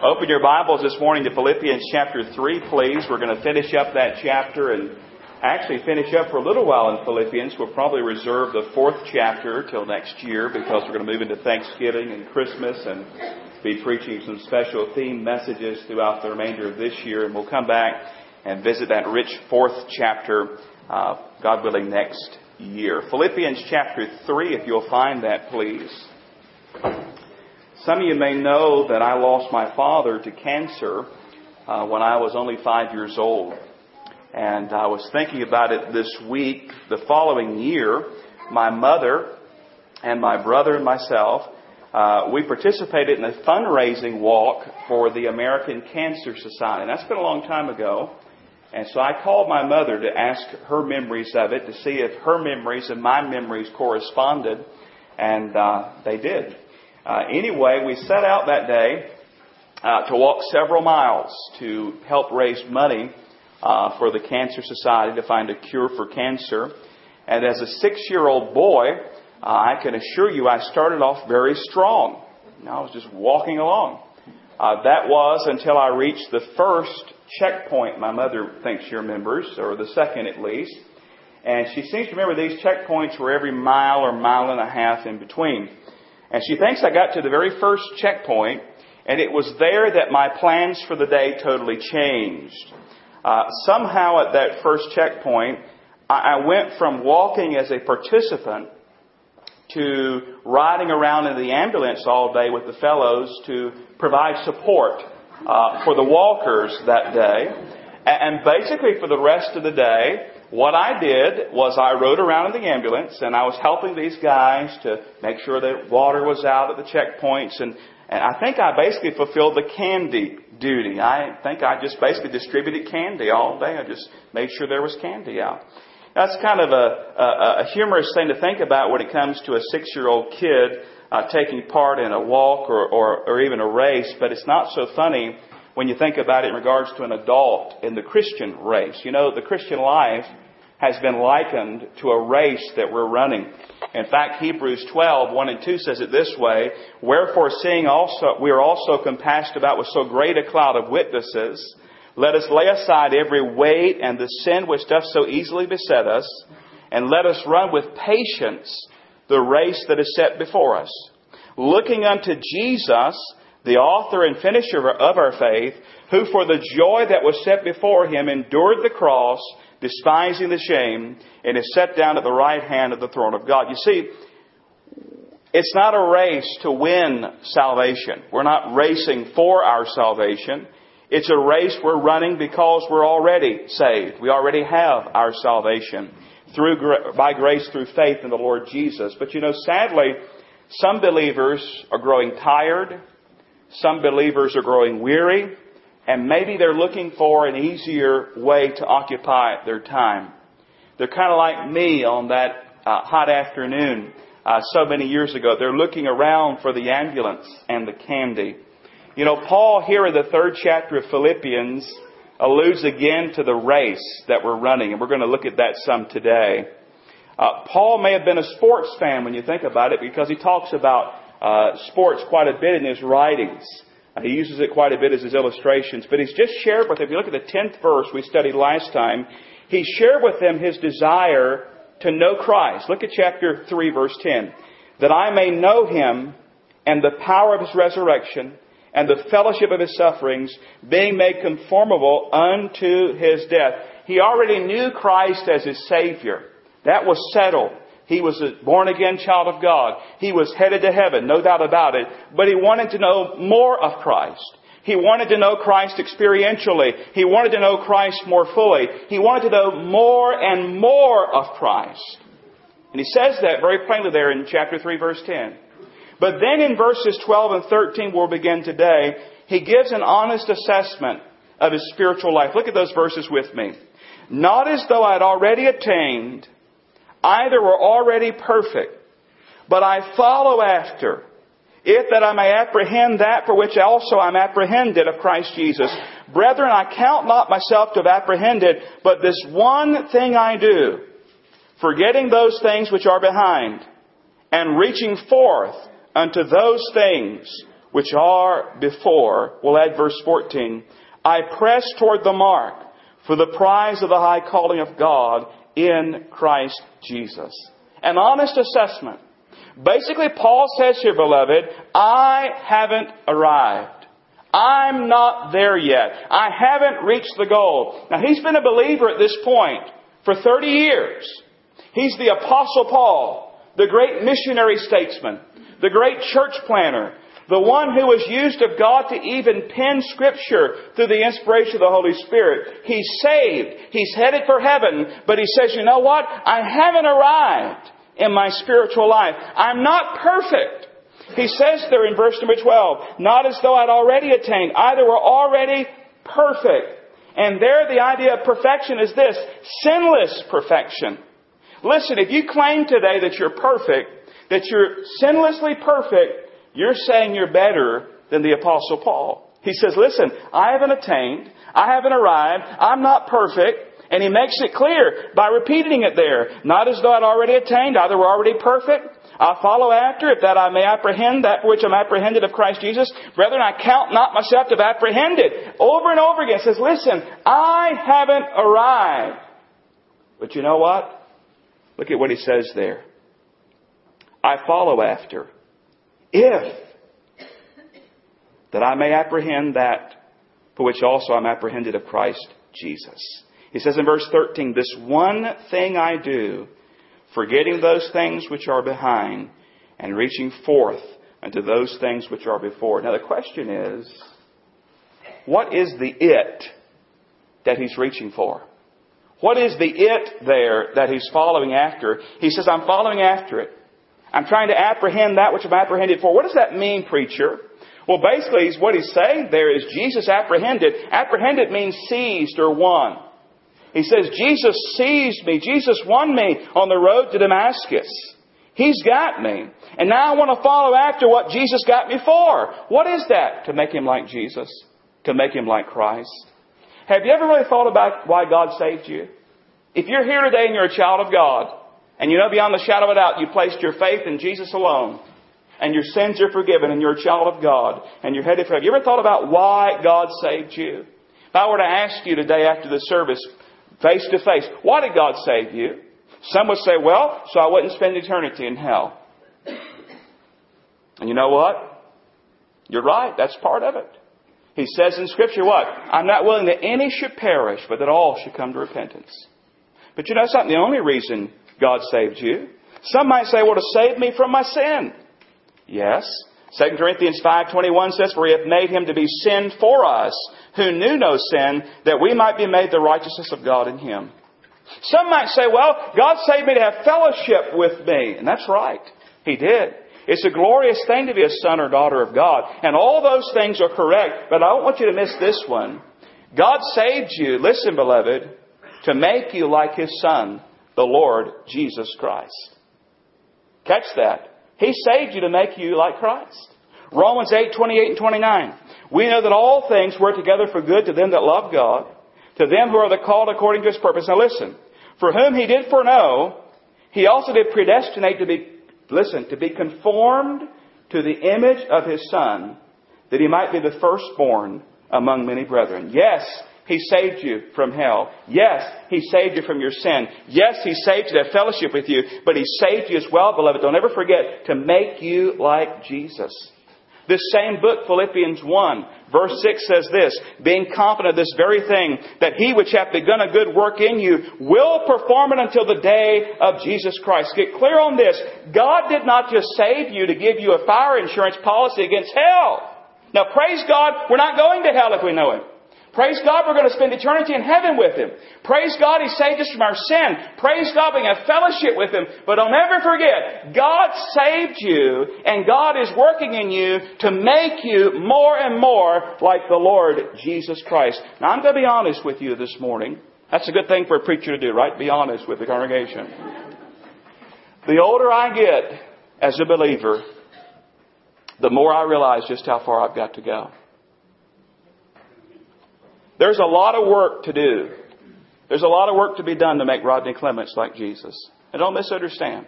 Open your Bibles this morning to Philippians chapter 3, please. We're going to finish up that chapter and actually finish up for a little while in Philippians. We'll probably reserve the fourth chapter till next year because we're going to move into Thanksgiving and Christmas and be preaching some special theme messages throughout the remainder of this year. And we'll come back and visit that rich fourth chapter, uh, God willing, next year. Philippians chapter 3, if you'll find that, please. Some of you may know that I lost my father to cancer uh, when I was only five years old. And I was thinking about it this week. The following year, my mother and my brother and myself, uh, we participated in a fundraising walk for the American Cancer Society. And that's been a long time ago. And so I called my mother to ask her memories of it to see if her memories and my memories corresponded. And uh, they did. Uh, anyway, we set out that day uh, to walk several miles to help raise money uh, for the Cancer Society to find a cure for cancer. And as a six-year-old boy, uh, I can assure you I started off very strong. I was just walking along. Uh, that was until I reached the first checkpoint my mother thinks she remembers, or the second at least. And she seems to remember these checkpoints were every mile or mile and a half in between. And she thinks I got to the very first checkpoint, and it was there that my plans for the day totally changed. Uh, somehow at that first checkpoint, I, I went from walking as a participant to riding around in the ambulance all day with the fellows to provide support uh, for the walkers that day. And basically, for the rest of the day, what I did was I rode around in the ambulance and I was helping these guys to make sure that water was out at the checkpoints and, and I think I basically fulfilled the candy duty. I think I just basically distributed candy all day. I just made sure there was candy out. That's kind of a, a, a humorous thing to think about when it comes to a six-year-old kid uh, taking part in a walk or, or, or even a race, but it's not so funny when you think about it in regards to an adult in the Christian race. You know, the Christian life has been likened to a race that we're running. In fact, Hebrews 12, 1 and 2 says it this way, Wherefore seeing also, we are also compassed about with so great a cloud of witnesses, let us lay aside every weight and the sin which doth so easily beset us, and let us run with patience the race that is set before us. Looking unto Jesus, the author and finisher of our faith, who for the joy that was set before him endured the cross, despising the shame, and is set down at the right hand of the throne of God. You see, it's not a race to win salvation. We're not racing for our salvation. It's a race we're running because we're already saved. We already have our salvation through, by grace through faith in the Lord Jesus. But you know, sadly, some believers are growing tired some believers are growing weary, and maybe they're looking for an easier way to occupy their time. They're kind of like me on that uh, hot afternoon uh, so many years ago. They're looking around for the ambulance and the candy. You know, Paul here in the third chapter of Philippians alludes again to the race that we're running, and we're going to look at that some today. Uh, Paul may have been a sports fan when you think about it because he talks about uh, sports quite a bit in his writings. Uh, he uses it quite a bit as his illustrations. But he's just shared with them, if you look at the 10th verse we studied last time, he shared with them his desire to know Christ. Look at chapter 3, verse 10. That I may know him and the power of his resurrection and the fellowship of his sufferings, being made conformable unto his death. He already knew Christ as his Savior. That was settled. He was a born again child of God. He was headed to heaven, no doubt about it. But he wanted to know more of Christ. He wanted to know Christ experientially. He wanted to know Christ more fully. He wanted to know more and more of Christ. And he says that very plainly there in chapter 3 verse 10. But then in verses 12 and 13 we'll begin today, he gives an honest assessment of his spiritual life. Look at those verses with me. Not as though I had already attained Either were already perfect, but I follow after, if that I may apprehend that for which also I'm apprehended of Christ Jesus. Brethren, I count not myself to have apprehended, but this one thing I do, forgetting those things which are behind, and reaching forth unto those things which are before. We'll add verse 14. I press toward the mark for the prize of the high calling of God in Christ Jesus. An honest assessment. Basically, Paul says here, beloved, I haven't arrived. I'm not there yet. I haven't reached the goal. Now, he's been a believer at this point for 30 years. He's the Apostle Paul, the great missionary statesman, the great church planner, the one who was used of God to even pen scripture through the inspiration of the Holy Spirit. He's saved. He's headed for heaven, but he says, you know what? I haven't arrived in my spiritual life. I'm not perfect. He says there in verse number 12, not as though I'd already attained. Either we're already perfect. And there the idea of perfection is this, sinless perfection. Listen, if you claim today that you're perfect, that you're sinlessly perfect, you're saying you're better than the Apostle Paul. He says, listen, I haven't attained. I haven't arrived. I'm not perfect. And he makes it clear by repeating it there. Not as though I'd already attained. Either we're already perfect. I follow after, if that I may apprehend that for which I'm apprehended of Christ Jesus. Brethren, I count not myself to have apprehended. Over and over again He says, listen, I haven't arrived. But you know what? Look at what he says there. I follow after if that I may apprehend that for which also I'm apprehended of Christ Jesus. He says in verse 13, This one thing I do, forgetting those things which are behind, and reaching forth unto those things which are before. Now the question is, what is the it that he's reaching for? What is the it there that he's following after? He says, I'm following after it. I'm trying to apprehend that which I'm apprehended for. What does that mean, preacher? Well, basically, what he's saying there is Jesus apprehended. Apprehended means seized or won. He says, Jesus seized me. Jesus won me on the road to Damascus. He's got me. And now I want to follow after what Jesus got me for. What is that? To make him like Jesus. To make him like Christ. Have you ever really thought about why God saved you? If you're here today and you're a child of God, and you know beyond the shadow of a doubt you placed your faith in Jesus alone. And your sins are forgiven and you're a child of God. And you're headed for heaven. You ever thought about why God saved you? If I were to ask you today after the service, face to face, why did God save you? Some would say, well, so I wouldn't spend eternity in hell. And you know what? You're right. That's part of it. He says in Scripture what? I'm not willing that any should perish, but that all should come to repentance. But you know something? The only reason God saved you. Some might say, well, to save me from my sin. Yes. 2 Corinthians 5.21 says, For he hath made him to be sin for us, who knew no sin, that we might be made the righteousness of God in him. Some might say, well, God saved me to have fellowship with me. And that's right. He did. It's a glorious thing to be a son or daughter of God. And all those things are correct, but I don't want you to miss this one. God saved you, listen, beloved, to make you like His Son, the Lord Jesus Christ. Catch that. He saved you to make you like Christ. Romans 8, 28 and 29. We know that all things work together for good to them that love God, to them who are the called according to his purpose. Now listen. For whom he did foreknow, he also did predestinate to be, listen, to be conformed to the image of his son, that he might be the firstborn among many brethren. Yes, he saved you from hell. Yes, He saved you from your sin. Yes, He saved you to have fellowship with you, but He saved you as well, beloved. Don't ever forget to make you like Jesus. This same book, Philippians 1, verse 6 says this, being confident of this very thing, that he which hath begun a good work in you will perform it until the day of Jesus Christ. Get clear on this. God did not just save you to give you a fire insurance policy against hell. Now praise God, we're not going to hell if we know Him. Praise God, we're going to spend eternity in heaven with Him. Praise God, He saved us from our sin. Praise God, we have fellowship with Him. But don't ever forget, God saved you, and God is working in you to make you more and more like the Lord Jesus Christ. Now, I'm going to be honest with you this morning. That's a good thing for a preacher to do, right? Be honest with the congregation. The older I get as a believer, the more I realize just how far I've got to go. There's a lot of work to do. There's a lot of work to be done to make Rodney Clements like Jesus. And don't misunderstand.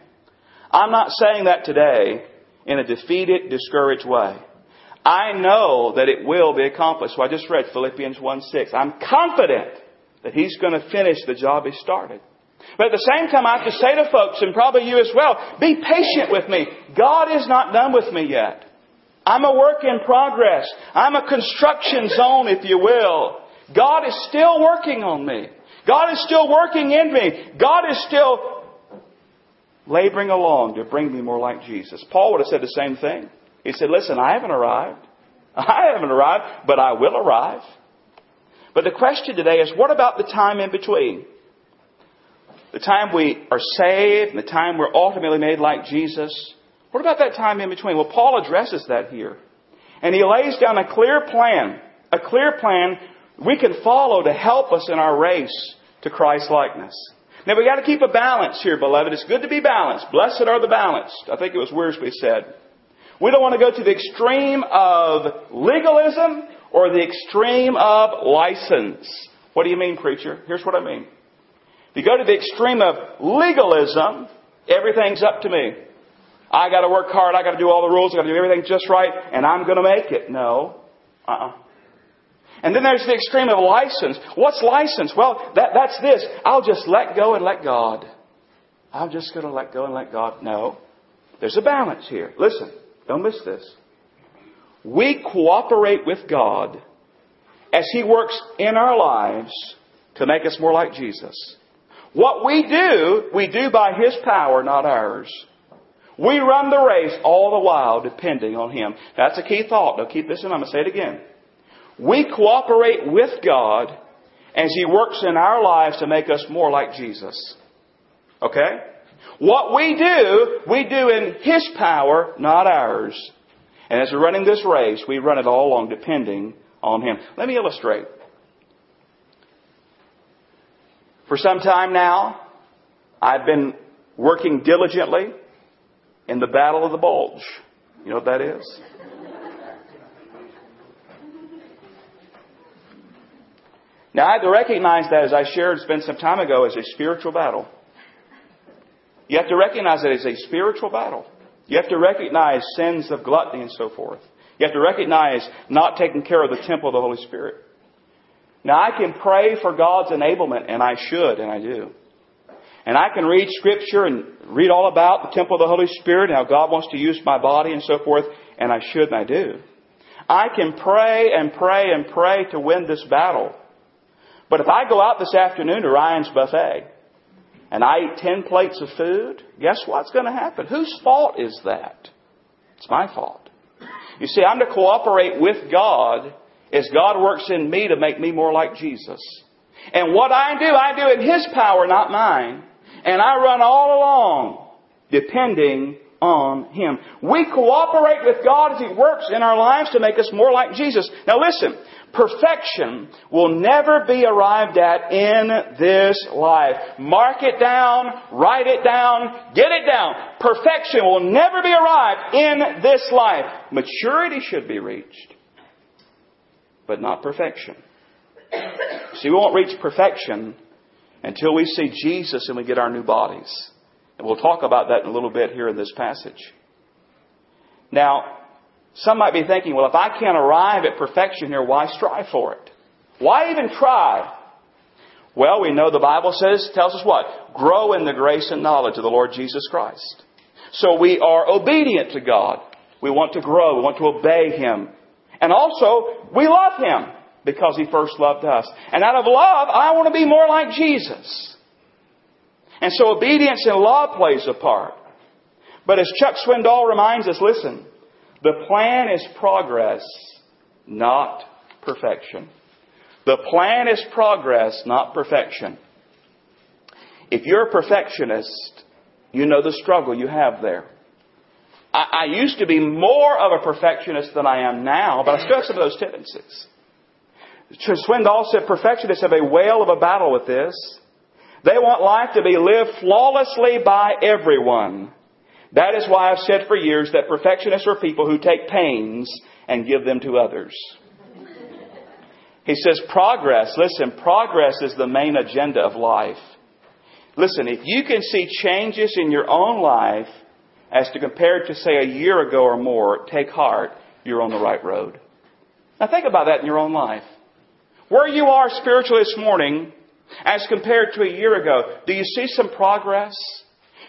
I'm not saying that today in a defeated, discouraged way. I know that it will be accomplished. So I just read Philippians 1 6. I'm confident that He's going to finish the job He started. But at the same time, I have to say to folks, and probably you as well, be patient with me. God is not done with me yet. I'm a work in progress. I'm a construction zone, if you will. God is still working on me. God is still working in me. God is still laboring along to bring me more like Jesus. Paul would have said the same thing. He said, listen, I haven't arrived. I haven't arrived, but I will arrive. But the question today is, what about the time in between? The time we are saved and the time we're ultimately made like Jesus. What about that time in between? Well, Paul addresses that here. And he lays down a clear plan, a clear plan we can follow to help us in our race to Christ likeness. Now we got to keep a balance here, beloved. It's good to be balanced. Blessed are the balanced. I think it was Wiersbe said. We don't want to go to the extreme of legalism or the extreme of license. What do you mean, preacher? Here's what I mean. If you go to the extreme of legalism, everything's up to me. I got to work hard. I got to do all the rules. I got to do everything just right, and I'm going to make it. No. Uh-uh. And then there's the extreme of license. What's license? Well, that, that's this. I'll just let go and let God. I'm just going to let go and let God. No. There's a balance here. Listen, don't miss this. We cooperate with God as He works in our lives to make us more like Jesus. What we do, we do by His power, not ours. We run the race all the while depending on Him. That's a key thought. Now keep this in. I'm going to say it again. We cooperate with God as He works in our lives to make us more like Jesus. Okay? What we do, we do in His power, not ours. And as we're running this race, we run it all along depending on Him. Let me illustrate. For some time now, I've been working diligently in the battle of the bulge. You know what that is? Now, I have to recognize that, as I shared spent some time ago, as a spiritual battle. You have to recognize that it's a spiritual battle. You have to recognize sins of gluttony and so forth. You have to recognize not taking care of the temple of the Holy Spirit. Now, I can pray for God's enablement, and I should, and I do. And I can read Scripture and read all about the temple of the Holy Spirit and how God wants to use my body and so forth, and I should, and I do. I can pray and pray and pray to win this battle. But if I go out this afternoon to Ryan's buffet and I eat 10 plates of food, guess what's going to happen? Whose fault is that? It's my fault. You see, I'm to cooperate with God as God works in me to make me more like Jesus. And what I do, I do in His power, not mine. And I run all along depending on Him. We cooperate with God as He works in our lives to make us more like Jesus. Now listen, Perfection will never be arrived at in this life. Mark it down, write it down, get it down. Perfection will never be arrived in this life. Maturity should be reached, but not perfection. See, we won't reach perfection until we see Jesus and we get our new bodies. And we'll talk about that in a little bit here in this passage. Now, some might be thinking, well, if I can't arrive at perfection here, why strive for it? Why even try? Well, we know the Bible says, tells us what? Grow in the grace and knowledge of the Lord Jesus Christ. So we are obedient to God. We want to grow. We want to obey Him. And also, we love Him because He first loved us. And out of love, I want to be more like Jesus. And so obedience and love plays a part. But as Chuck Swindoll reminds us, listen, the plan is progress, not perfection. The plan is progress, not perfection. If you're a perfectionist, you know the struggle you have there. I, I, used to be more of a perfectionist than I am now, but I still have some of those tendencies. Swindoll said perfectionists have a whale of a battle with this. They want life to be lived flawlessly by everyone. That is why I've said for years that perfectionists are people who take pains and give them to others. He says progress, listen, progress is the main agenda of life. Listen, if you can see changes in your own life as to compare to say a year ago or more, take heart. you're on the right road. Now think about that in your own life. Where you are spiritually this morning as compared to a year ago, do you see some progress?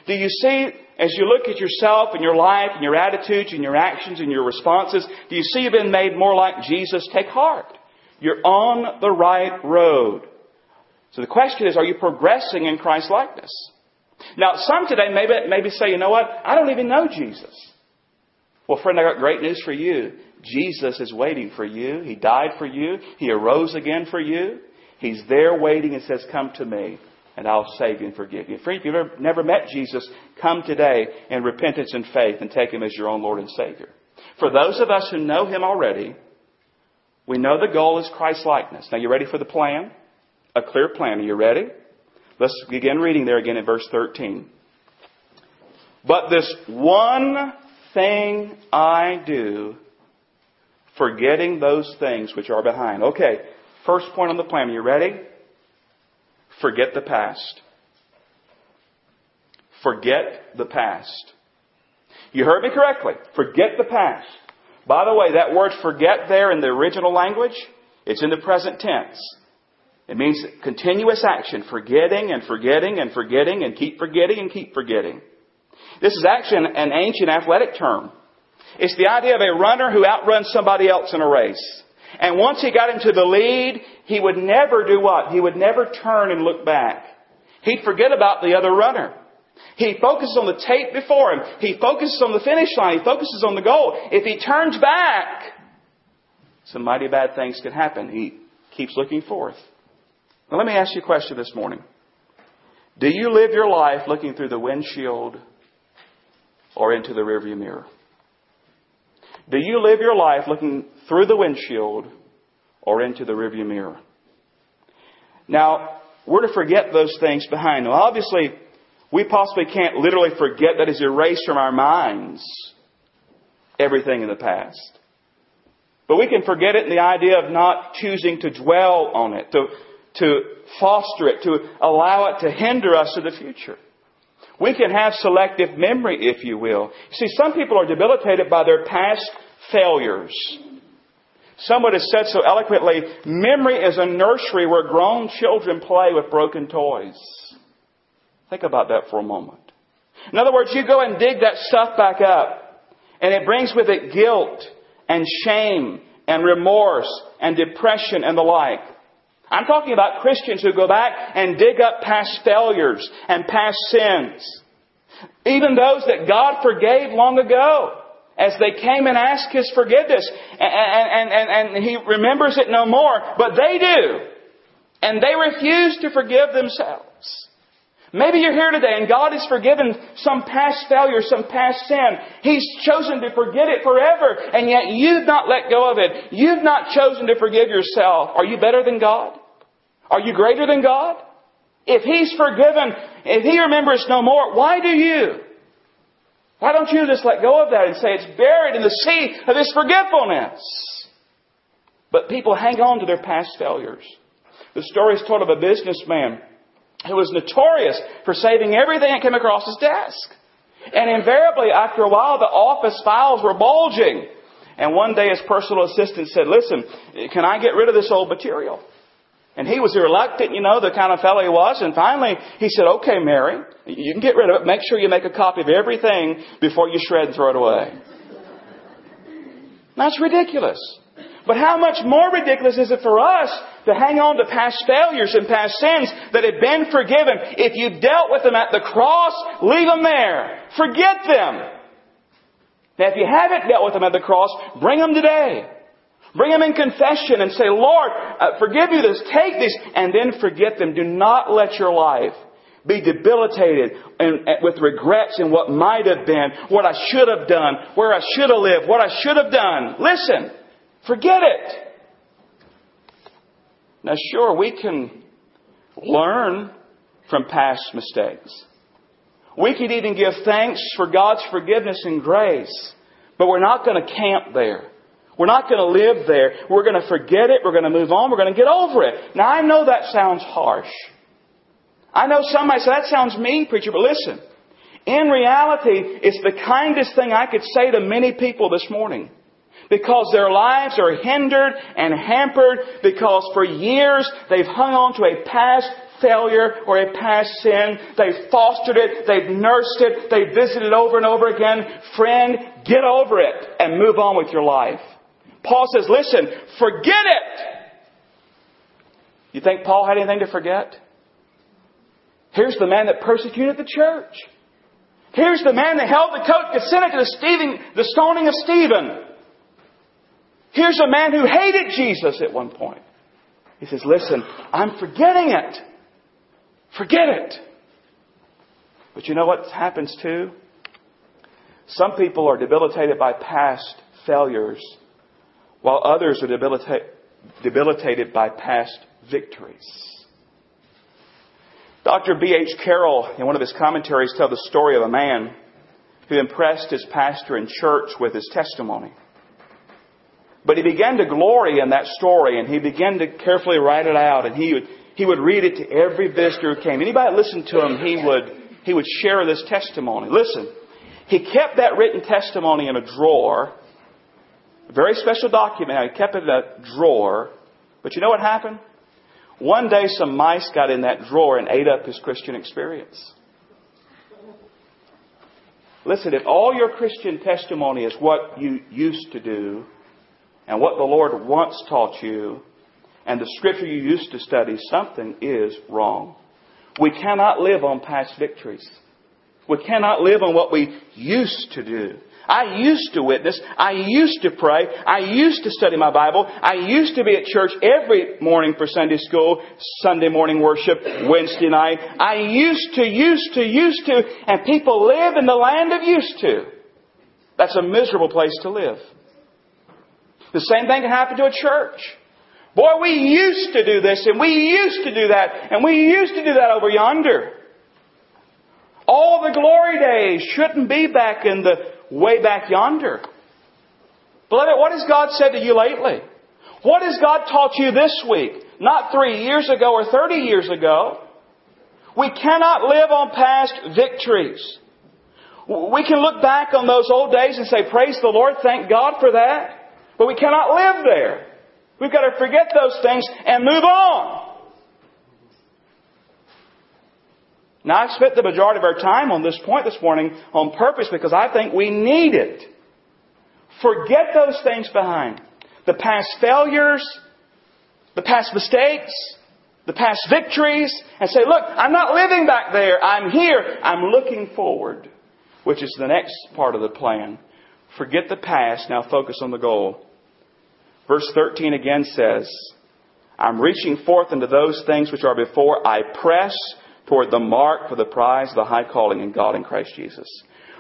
Do you see, as you look at yourself and your life and your attitudes and your actions and your responses, do you see you've been made more like Jesus? Take heart. You're on the right road. So the question is, are you progressing in Christ likeness? Now, some today maybe, maybe say, you know what? I don't even know Jesus. Well, friend, I got great news for you. Jesus is waiting for you. He died for you. He arose again for you. He's there waiting and says, come to me and I'll save you and forgive you. Friend, if you've ever, never met Jesus, come today in repentance and faith and take Him as your own Lord and Savior. For those of us who know Him already, we know the goal is Christ likeness. Now, you ready for the plan? A clear plan. Are you ready? Let's begin reading there again in verse 13. But this one thing I do, forgetting those things which are behind. Okay, first point on the plan. Are you ready? Forget the past. Forget the past. You heard me correctly. Forget the past. By the way, that word forget there in the original language, it's in the present tense. It means continuous action, forgetting and forgetting and forgetting and keep forgetting and keep forgetting. This is actually an ancient athletic term. It's the idea of a runner who outruns somebody else in a race. And once he got into the lead, he would never do what? He would never turn and look back. He'd forget about the other runner. He focuses on the tape before him. He focuses on the finish line. He focuses on the goal. If he turns back, some mighty bad things can happen. He keeps looking forth. Now let me ask you a question this morning. Do you live your life looking through the windshield or into the rearview mirror? Do you live your life looking through the windshield or into the rearview mirror? Now, we're to forget those things behind. Now, obviously, we possibly can't literally forget that is erased from our minds everything in the past. But we can forget it in the idea of not choosing to dwell on it, to, to foster it, to allow it to hinder us in the future. We can have selective memory, if you will. See, some people are debilitated by their past failures. Someone has said so eloquently, memory is a nursery where grown children play with broken toys. Think about that for a moment. In other words, you go and dig that stuff back up, and it brings with it guilt and shame and remorse and depression and the like. I'm talking about Christians who go back and dig up past failures and past sins. Even those that God forgave long ago as they came and asked His forgiveness. And, and, and, and He remembers it no more, but they do. And they refuse to forgive themselves. Maybe you're here today and God has forgiven some past failure, some past sin. He's chosen to forget it forever, and yet you've not let go of it. You've not chosen to forgive yourself. Are you better than God? Are you greater than God? If He's forgiven, if He remembers no more, why do you? Why don't you just let go of that and say it's buried in the sea of His forgetfulness? But people hang on to their past failures. The story is told of a businessman who was notorious for saving everything that came across his desk. And invariably, after a while, the office files were bulging. And one day his personal assistant said, listen, can I get rid of this old material? And he was reluctant, you know, the kind of fellow he was. And finally, he said, okay, Mary, you can get rid of it. Make sure you make a copy of everything before you shred and throw it away. That's ridiculous. But how much more ridiculous is it for us to hang on to past failures and past sins that have been forgiven? If you dealt with them at the cross, leave them there. Forget them. Now, if you haven't dealt with them at the cross, bring them today. Bring them in confession and say, Lord, uh, forgive me this, take this, and then forget them. Do not let your life be debilitated and, and with regrets in what might have been, what I should have done, where I should have lived, what I should have done. Listen, forget it. Now, sure, we can learn from past mistakes. We could even give thanks for God's forgiveness and grace, but we're not going to camp there. We're not going to live there. We're going to forget it. We're going to move on. We're going to get over it. Now, I know that sounds harsh. I know some might say, that sounds mean, preacher, but listen. In reality, it's the kindest thing I could say to many people this morning. because their lives are hindered and hampered because for years they've hung on to a past failure or a past sin. They've fostered it. They've nursed it. They've visited it over and over again. Friend, get over it and move on with your life. Paul says, listen, forget it. You think Paul had anything to forget? Here's the man that persecuted the church. Here's the man that held the coat Cynic to the, Stephen, the stoning of Stephen. Here's a man who hated Jesus at one point. He says, listen, I'm forgetting it. Forget it. But you know what happens too? Some people are debilitated by past failures, while others are debilita- debilitated by past victories. Dr. B.H. Carroll, in one of his commentaries, tells the story of a man who impressed his pastor in church with his testimony. But he began to glory in that story and he began to carefully write it out and he would, he would read it to every visitor who came. Anybody that listened to him, he would, he would share this testimony. Listen, he kept that written testimony in a drawer, a very special document. He kept it in a drawer. But you know what happened? One day some mice got in that drawer and ate up his Christian experience. Listen, if all your Christian testimony is what you used to do and what the Lord once taught you and the scripture you used to study, something is wrong. We cannot live on past victories. We cannot live on what we used to do. I used to witness. I used to pray. I used to study my Bible. I used to be at church every morning for Sunday school, Sunday morning worship, Wednesday night. I used to, used to, used to, and people live in the land of used to. That's a miserable place to live. The same thing can happen to a church. Boy, we used to do this and we used to do that and we used to do that over yonder. All the glory days shouldn't be back in the way back yonder. Beloved, what has God said to you lately? What has God taught you this week? Not three years ago or 30 years ago. We cannot live on past victories. We can look back on those old days and say, praise the Lord, thank God for that. But we cannot live there. We've got to forget those things and move on. Now, I've spent the majority of our time on this point this morning on purpose because I think we need it. Forget those things behind. The past failures, the past mistakes, the past victories, and say, look, I'm not living back there. I'm here. I'm looking forward, which is the next part of the plan. Forget the past. Now focus on the goal. Verse 13 again says, I'm reaching forth into those things which are before. I press toward the mark for the prize of the high calling in God in Christ Jesus.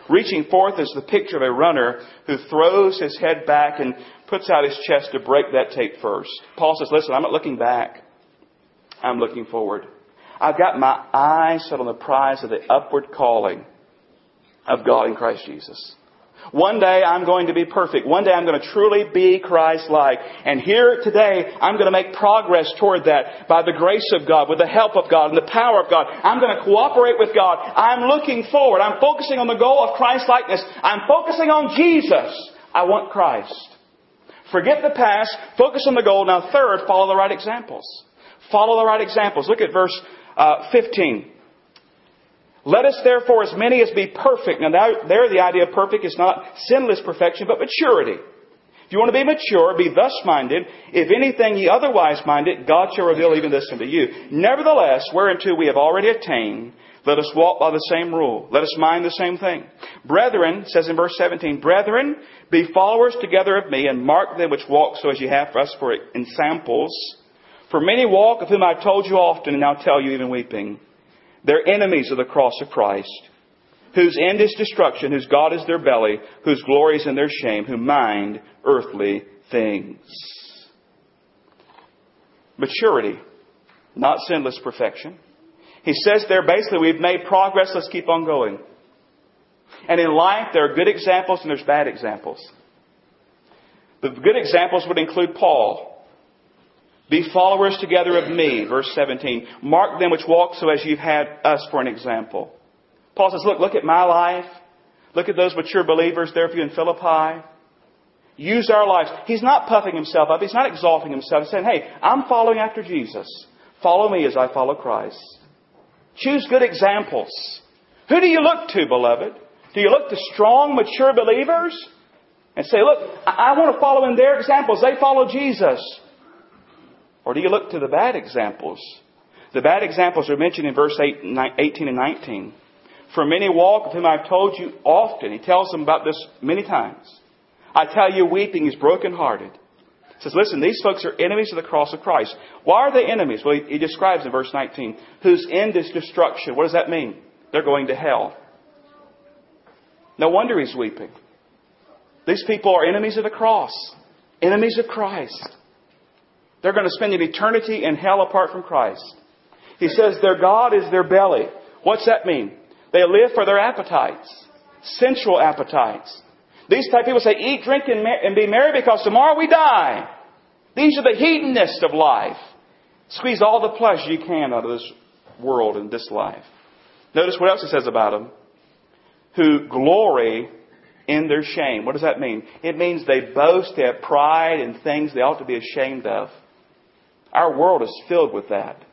Reaching forth is the picture of a runner who throws his head back and puts out his chest to break that tape first. Paul says, listen, I'm not looking back. I'm looking forward. I've got my eyes set on the prize of the upward calling of God in Christ Jesus. One day I'm going to be perfect. One day I'm going to truly be Christ-like. And here today, I'm going to make progress toward that by the grace of God, with the help of God, and the power of God. I'm going to cooperate with God. I'm looking forward. I'm focusing on the goal of Christ-likeness. I'm focusing on Jesus. I want Christ. Forget the past. Focus on the goal. Now third, follow the right examples. Follow the right examples. Look at verse uh, 15. Let us therefore as many as be perfect. Now there the idea of perfect is not sinless perfection, but maturity. If you want to be mature, be thus minded. If anything ye otherwise minded, God shall reveal even this unto you. Nevertheless, whereunto we have already attained, let us walk by the same rule. Let us mind the same thing. Brethren, says in verse 17, Brethren, be followers together of me, and mark them which walk so as ye have for us for ensamples. For many walk, of whom I have told you often, and now tell you even weeping they're enemies of the cross of Christ, whose end is destruction, whose God is their belly, whose glory is in their shame, who mind earthly things. Maturity, not sinless perfection. He says there basically, we've made progress, let's keep on going. And in life, there are good examples and there's bad examples. The good examples would include Paul, be followers together of me, verse 17. Mark them which walk so as you've had us for an example. Paul says, look, look at my life. Look at those mature believers there for you in Philippi. use our lives. He's not puffing himself up. He's not exalting himself. He's saying, hey, I'm following after Jesus. Follow me as I follow Christ. Choose good examples. Who do you look to, beloved? Do you look to strong, mature believers and say, look, I, I want to follow in their examples. They follow Jesus. Or do you look to the bad examples? The bad examples are mentioned in verse 8, 18 and 19. For many walk of whom I've told you often. He tells them about this many times. I tell you, weeping is brokenhearted. He says, listen, these folks are enemies of the cross of Christ. Why are they enemies? Well, he, he describes in verse 19, whose end is destruction. What does that mean? They're going to hell. No wonder he's weeping. These people are enemies of the cross, enemies of Christ. They're going to spend an eternity in hell apart from Christ. He says their God is their belly. What's that mean? They live for their appetites, sensual appetites. These type of people say, eat, drink, and, be merry because tomorrow we die. These are the hedonists of life. Squeeze all the pleasure you can out of this world and this life. Notice what else it says about them. Who glory in their shame. What does that mean? It means they boast, they have pride in things they ought to be ashamed of. Our world is filled with that.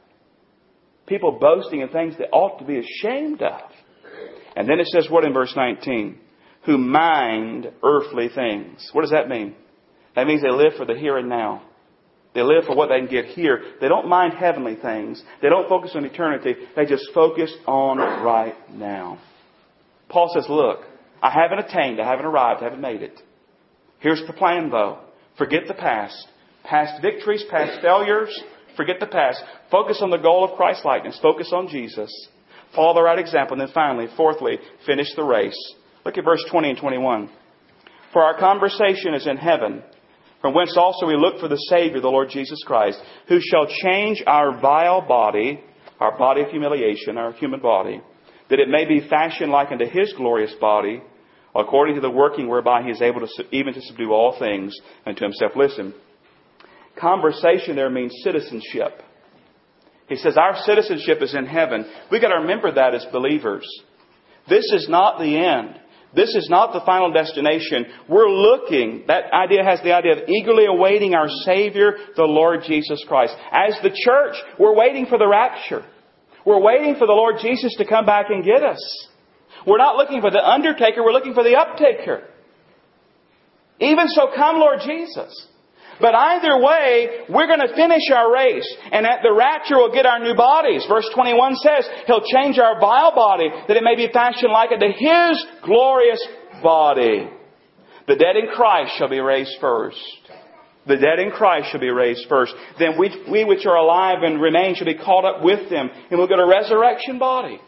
People boasting in things they ought to be ashamed of. And then it says what in verse 19? Who mind earthly things. What does that mean? That means they live for the here and now. They live for what they can get here. They don't mind heavenly things. They don't focus on eternity. They just focus on right now. Paul says, look, I haven't attained, I haven't arrived, I haven't made it. Here's the plan though. Forget the past. Past victories, past failures, forget the past. Focus on the goal of Christ likeness. Focus on Jesus. Follow the right example. And then finally, fourthly, finish the race. Look at verse 20 and 21. For our conversation is in heaven, from whence also we look for the Savior, the Lord Jesus Christ, who shall change our vile body, our body of humiliation, our human body, that it may be fashioned like unto his glorious body, according to the working whereby he is able to even to subdue all things unto himself. Listen, conversation there means citizenship. He says our citizenship is in heaven. We've got to remember that as believers. This is not the end. This is not the final destination. We're looking, that idea has the idea of eagerly awaiting our Savior, the Lord Jesus Christ. As the church, we're waiting for the rapture. We're waiting for the Lord Jesus to come back and get us. We're not looking for the undertaker, we're looking for the uptaker. Even so, come Lord Jesus. But either way, we're going to finish our race. And at the rapture, we'll get our new bodies. Verse 21 says, He'll change our vile body that it may be fashioned like unto His glorious body. The dead in Christ shall be raised first. The dead in Christ shall be raised first. Then we, we which are alive and remain shall be caught up with them, and we'll get a resurrection body.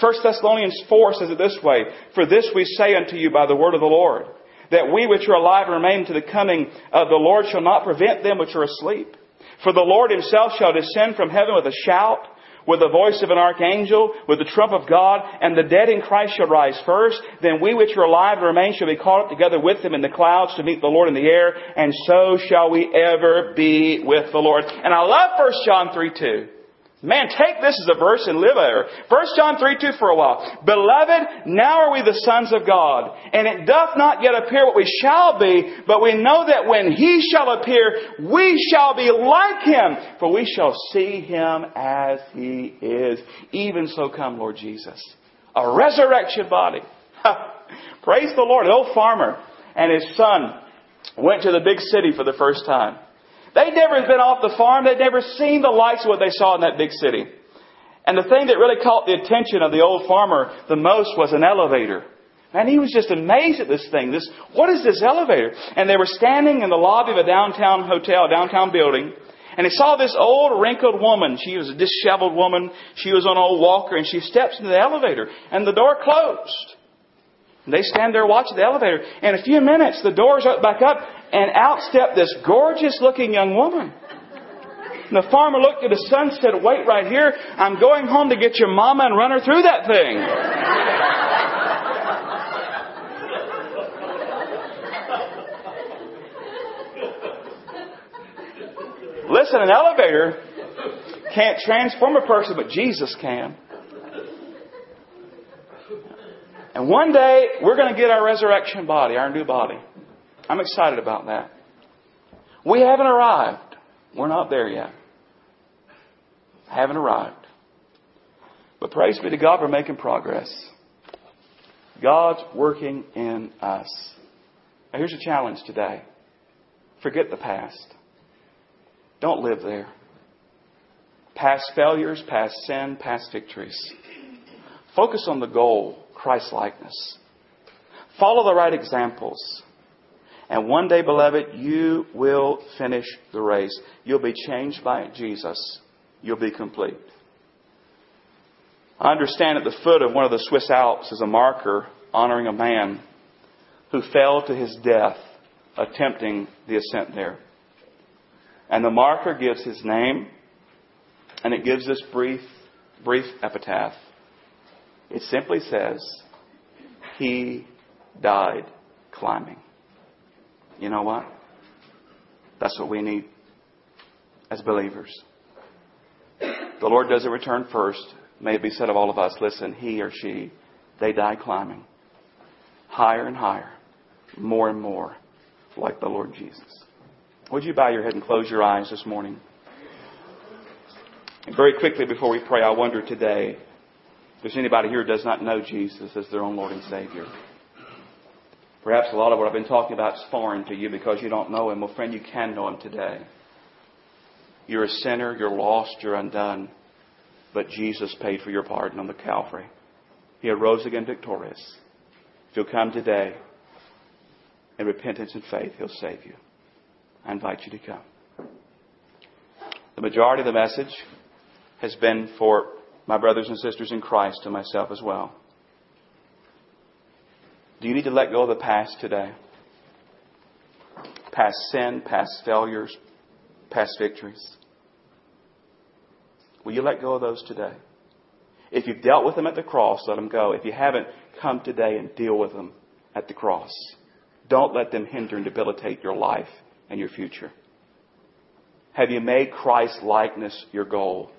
1 Thessalonians 4 says it this way, For this we say unto you by the word of the Lord, that we which are alive and remain to the coming of the Lord shall not prevent them which are asleep. For the Lord himself shall descend from heaven with a shout, with the voice of an archangel, with the trump of God, and the dead in Christ shall rise first. Then we which are alive and remain shall be caught up together with them in the clouds to meet the Lord in the air, and so shall we ever be with the Lord. And I love 1 John 3 2. Man, take this as a verse and live there. 1 John 3 2 for a while. Beloved, now are we the sons of God, and it doth not yet appear what we shall be, but we know that when He shall appear, we shall be like Him, for we shall see Him as He is. Even so come, Lord Jesus. A resurrection body. Praise the Lord. An old farmer and his son went to the big city for the first time. They'd never been off the farm. They'd never seen the likes of what they saw in that big city. And the thing that really caught the attention of the old farmer the most was an elevator. And he was just amazed at this thing. This, what is this elevator? And they were standing in the lobby of a downtown hotel, a downtown building, and he saw this old wrinkled woman. She was a disheveled woman. She was on an old walker, and she steps into the elevator, and the door closed. They stand there watching the elevator. In a few minutes, the doors back up, and out stepped this gorgeous looking young woman. And the farmer looked at his son and said, Wait right here. I'm going home to get your mama and run her through that thing. Listen, an elevator can't transform a person, but Jesus can. And one day, we're going to get our resurrection body, our new body. I'm excited about that. We haven't arrived. We're not there yet. Haven't arrived. But praise be to God, we're making progress. God's working in us. Now here's a challenge today. Forget the past. Don't live there. Past failures, past sin, past victories. Focus on the goal, Christ likeness. Follow the right examples. And one day, beloved, you will finish the race. You'll be changed by Jesus. You'll be complete. I understand at the foot of one of the Swiss Alps is a marker honoring a man who fell to his death attempting the ascent there. And the marker gives his name and it gives this brief, brief epitaph. It simply says, He died climbing. You know what? That's what we need as believers. The Lord doesn't return first. May it be said of all of us, listen, he or she, they die climbing. Higher and higher. More and more like the Lord Jesus. Would you bow your head and close your eyes this morning? And very quickly before we pray, I wonder today if there's anybody here who does not know Jesus as their own Lord and Savior. Perhaps a lot of what I've been talking about is foreign to you because you don't know Him. Well, friend, you can know Him today. You're a sinner, you're lost, you're undone. But Jesus paid for your pardon on the Calvary. He arose again victorious. If you'll come today in repentance and faith, He'll save you. I invite you to come. The majority of the message has been for my brothers and sisters in Christ and myself as well. Do you need to let go of the past today? Past sin, past failures, past victories. Will you let go of those today? If you've dealt with them at the cross, let them go. If you haven't, come today and deal with them at the cross. Don't let them hinder and debilitate your life and your future. Have you made Christ likeness your goal?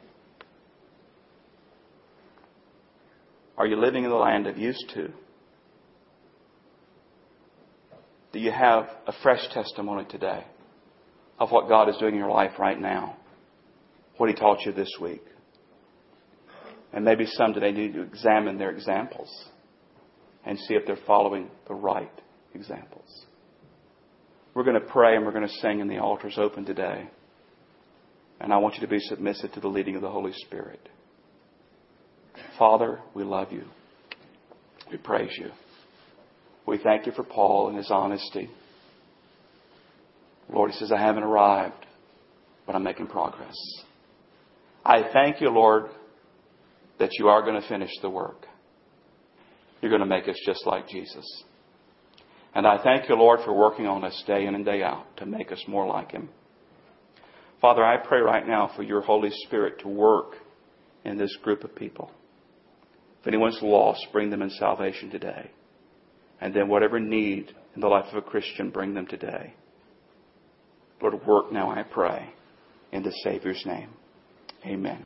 Are you living in the land of used to? Do you have a fresh testimony today of what God is doing in your life right now? What He taught you this week? And maybe some today need to examine their examples and see if they're following the right examples. We're going to pray and we're going to sing, and the altar's open today. And I want you to be submissive to the leading of the Holy Spirit. Father, we love you. We praise you. We thank you for Paul and his honesty. Lord, he says, I haven't arrived, but I'm making progress. I thank you, Lord, that you are going to finish the work. You're going to make us just like Jesus. And I thank you, Lord, for working on us day in and day out to make us more like Him. Father, I pray right now for your Holy Spirit to work in this group of people. If anyone's lost, bring them in salvation today. And then whatever need in the life of a Christian, bring them today. Lord, work now, I pray, in the Savior's name. Amen.